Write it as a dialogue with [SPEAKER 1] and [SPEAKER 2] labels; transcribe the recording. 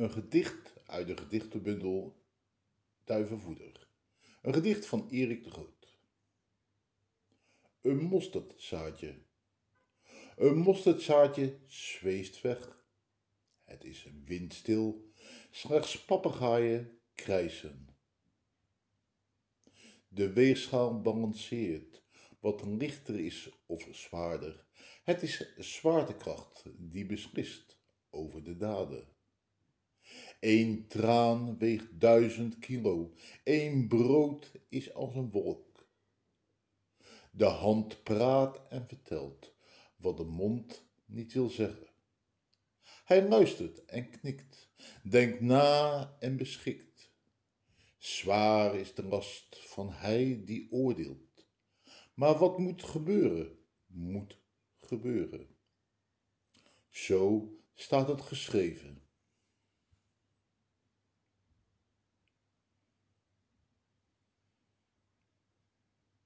[SPEAKER 1] Een gedicht uit de gedichtenbundel Duivenvoeder. Een gedicht van Erik de Groot. Een mosterdzaadje. Een mosterdzaadje zweest weg. Het is windstil, slechts papegaaien krijsen. De weegschaal balanceert, wat lichter is of zwaarder. Het is zwaartekracht die beslist over de daden. Eén traan weegt duizend kilo, één brood is als een wolk. De hand praat en vertelt wat de mond niet wil zeggen. Hij luistert en knikt, denkt na en beschikt. Zwaar is de last van hij die oordeelt. Maar wat moet gebeuren, moet gebeuren. Zo staat het geschreven